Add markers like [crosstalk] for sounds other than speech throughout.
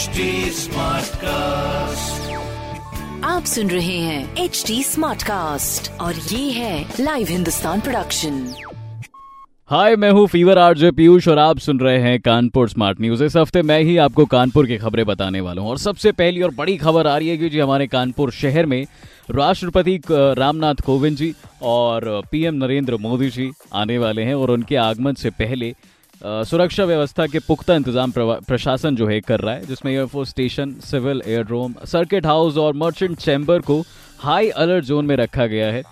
HD Smartcast. आप सुन रहे हैं एच डी स्मार्ट कास्ट और ये है लाइव हिंदुस्तान प्रोडक्शन हाय मैं हूँ फीवर आरजे पीयूष और आप सुन रहे हैं कानपुर स्मार्ट न्यूज़ इस हफ़्ते मैं ही आपको कानपुर की खबरें बताने वाला हूँ। और सबसे पहली और बड़ी खबर आ रही है कि जी हमारे कानपुर शहर में राष्ट्रपति रामनाथ कोविंद जी और पीएम नरेंद्र मोदी जी आने वाले हैं और उनके आगमन से पहले सुरक्षा व्यवस्था के पुख्ता इंतज़ाम प्रशासन जो है कर रहा है, जिसमें air force station civil aerodrome circuit house और मर्चेंट चैम्बर को हाई अलर्ट जोन में रखा गया है।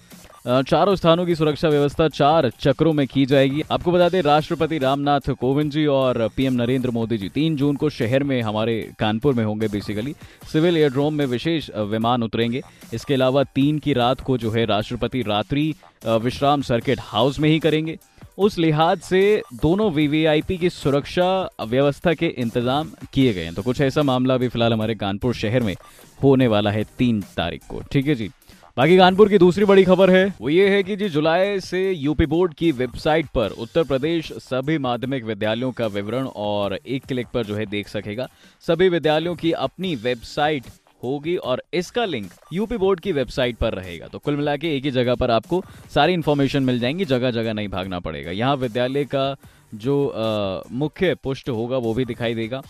चारों स्थानों की सुरक्षा व्यवस्था चार चक्रों में की जाएगी। आपको बता दें, राष्ट्रपति रामनाथ कोविंद जी और पीएम नरेंद्र मोदी जी तीन जून को शहर में हमारे कानपुर में होंगे बेसिकली सिविल एयरड्रोम में विशेष विमान उतरेंगे। इसके अलावा तीन की रात को जो है राष्ट्रपति रात्रि विश्राम सर्किट हाउस में ही करेंगे। उस लिहाज से दोनों वीवीआईपी की सुरक्षा व्यवस्था के इंतज़ाम किए गए हैं। तो कुछ ऐसा मामला अभी फ़िलहाल हमारे कानपुर शहर में होने वाला है तीन तारीख को। ठीक है जी। बाकी कानपुर की दूसरी बड़ी खबर है, वो ये है कि जी जुलाई से यूपी बोर्ड की वेबसाइट पर उत्तर प्रदेश सभी माध्यमिक विद्यालयों का विवरण और एक क्लिक पर जो है देख सकेगा। सभी विद्यालयों की अपनी वेबसाइट होगी और इसका लिंक यूपी बोर्ड की वेबसाइट पर रहेगा। तो कुल मिला एक ही जगह पर आपको सारी इन्फॉर्मेशन मिल जाएँगी जगह जगह नहीं भागना पड़ेगा। यहाँ विद्यालय का जो मुख्य पुष्ट होगा वो भी दिखाई देगा।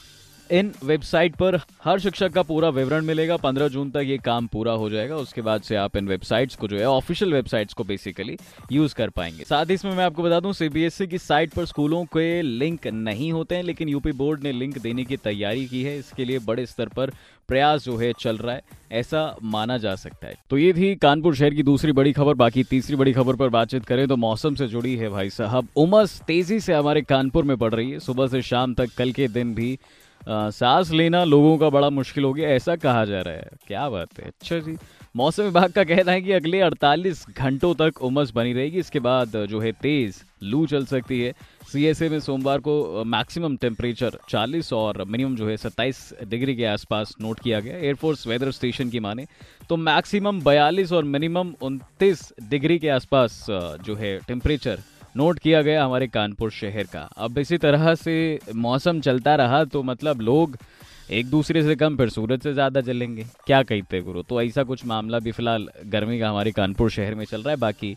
इन वेबसाइट पर हर शिक्षक का पूरा विवरण मिलेगा। पंद्रह जून तक ये काम पूरा हो जाएगा। उसके बाद से आप इन वेबसाइट्स को जो है, ऑफिशियल वेबसाइट्स को बेसिकली यूज़ कर पाएँगे। साथ ही इसमें मैं आपको बता दूँ सीबीएसई की साइट पर स्कूलों के लिंक नहीं होते हैं, लेकिन यूपी बोर्ड ने लिंक देने की तैयारी की है। इसके लिए बड़े स्तर पर प्रयास जो है, चल रहा है। ऐसा माना जा सकता है। तो ये थी कानपुर शहर की दूसरी बड़ी खबर। बाकी तीसरी बड़ी खबर पर बातचीत करें तो मौसम से जुड़ी है भाई साहब। उमस तेज़ी से हमारे कानपुर में पड़ रही है। सुबह से शाम तक कल के दिन भी सांस लेना लोगों का बड़ा मुश्किल हो गया, ऐसा कहा जा रहा है। क्या बात है। अच्छा जी। मौसम विभाग का कहना है कि अगले 48 घंटों तक उमस बनी रहेगी। इसके बाद जो है तेज लू चल सकती है। सीएसए में सोमवार को मैक्सिमम टेम्परेचर 40 और मिनिमम जो है 27 डिग्री के आसपास नोट किया गया। एयरफोर्स वेदर स्टेशन की माने तो मैक्सिमम 42 और मिनिमम 29 डिग्री के आसपास जो है टेम्परेचर नोट किया गया हमारे कानपुर शहर का। अब इसी तरह से मौसम चलता रहा तो मतलब लोग एक दूसरे से कम, फिर सूरज से ज़्यादा जलेंगे। क्या कहते गुरु? तो ऐसा कुछ मामला भी फ़िलहाल गर्मी का हमारे कानपुर शहर में चल रहा है। बाकी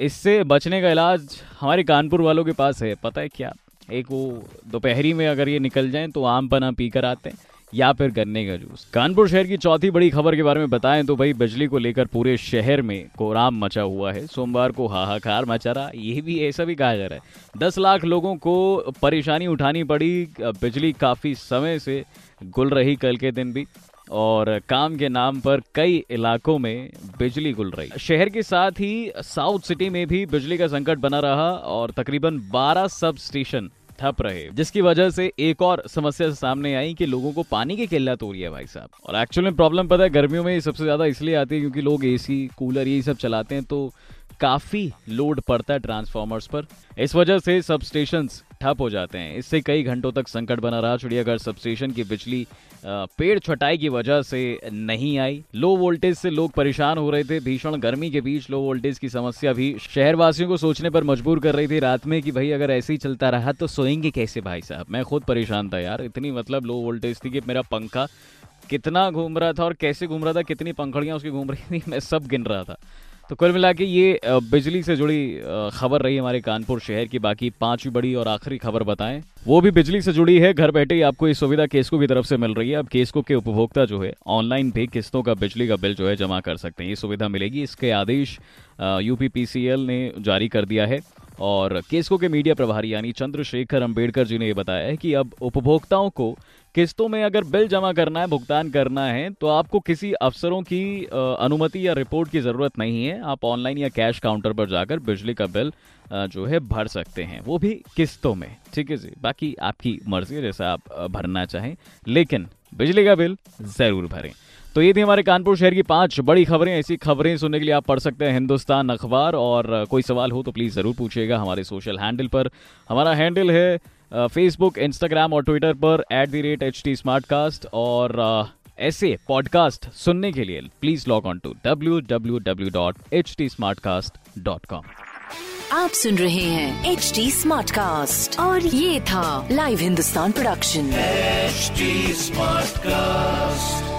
इससे बचने का इलाज हमारे कानपुर वालों के पास है। पता है क्या? एक वो दोपहरी में अगर ये निकल जाएँ तो आम पना पी कर आते हैं। या फिर गन्ने का जूस। कानपुर शहर की चौथी बड़ी खबर के बारे में बताएँ तो भाई, बिजली को लेकर पूरे शहर में कोराम मचा हुआ है। सोमवार को हाहाकार मचा रहा, ये भी ऐसा भी कहा जा रहा है। दस लाख लोगों को परेशानी उठानी पड़ी, बिजली काफ़ी समय से गुल रही कल के दिन भी, और काम के नाम पर कई इलाकों में बिजली गुल रही। शहर के साथ ही साउथ सिटी में भी बिजली का संकट बना रहा, और तकरीबन 12 सब स्टेशन ठप रहे। जिसकी वजह से एक और समस्या सामने आई कि लोगों को पानी की किल्लत हो रही है भाई साहब। और एक्चुअल में प्रॉब्लम पता है, गर्मियों में सबसे ज़्यादा इसलिए आती है क्योंकि लोग एसी कूलर ये सब चलाते हैं तो काफ़ी लोड पड़ता है ट्रांसफॉर्मर्स पर। इस वजह से सब स्टेशन ठप हो जाते हैं। इससे कई घंटों तक संकट बना रहा। चिड़ियाघर सब स्टेशन की बिजली पेड़ छटाई की वजह से नहीं आई। लो वोल्टेज से लोग परेशान हो रहे थे। भीषण गर्मी के बीच लो वोल्टेज की समस्या भी शहरवासियों को सोचने पर मजबूर कर रही थी। रात में कि भाई, अगर ऐसे ही चलता रहा तो सोएँगे कैसे भाई साहब? मैं खुद परेशान था यार। इतनी मतलब लो वोल्टेज थी कि मेरा पंखा कितना घूम रहा था और कैसे घूम रहा था, कितनी पंखड़ियाँ उसकी घूम रही थी। [laughs] मैं सब गिन रहा था। तो कुल मिला के ये बिजली से जुड़ी खबर रही हमारे कानपुर शहर की। बाकी पांचवी बड़ी और आखिरी खबर बताएँ, वो भी बिजली से जुड़ी है। घर बैठे ही आपको ये सुविधा केसको की तरफ़ से मिल रही है। अब केसको के उपभोक्ता जो है, ऑनलाइन भी किस्तों का बिजली का बिल जो है जमा कर सकते हैं। ये सुविधा मिलेगी। इसके आदेश यूपीपीसीएल ने जारी कर दिया है। और केसको के मीडिया प्रभारी यानी चंद्रशेखर अंबेडकर जी ने ये बताया है कि अब उपभोक्ताओं को किस्तों में अगर बिल जमा करना है, भुगतान करना है तो आपको किसी अफसरों की अनुमति या रिपोर्ट की ज़रूरत नहीं है। आप ऑनलाइन या कैश काउंटर पर जाकर बिजली का बिल जो है भर सकते हैं। वो भी किस्तों में। ठीक है जी? बाकी आपकी मर्ज़ी जैसा आप भरना चाहें। लेकिन बिजली का बिल ज़रूर भरें। तो ये थी हमारे कानपुर शहर की पाँच बड़ी खबरें। ऐसी खबरें सुनने के लिए आप पढ़ सकते हैं हिंदुस्तान अखबार। और कोई सवाल हो तो प्लीज़ ज़रूर पूछिएगा हमारे सोशल हैंडल पर। हमारा हैंडल है फेसबुक इंस्टाग्राम और ट्विटर पर at the rate H T smart cast और ऐसे पॉडकास्ट सुनने के लिए please log on to W W W dot H T smart cast dot com आप सुन रहे हैं एच टी स्मार्ट कास्ट और ये था live Hindustan production HD Smartcast.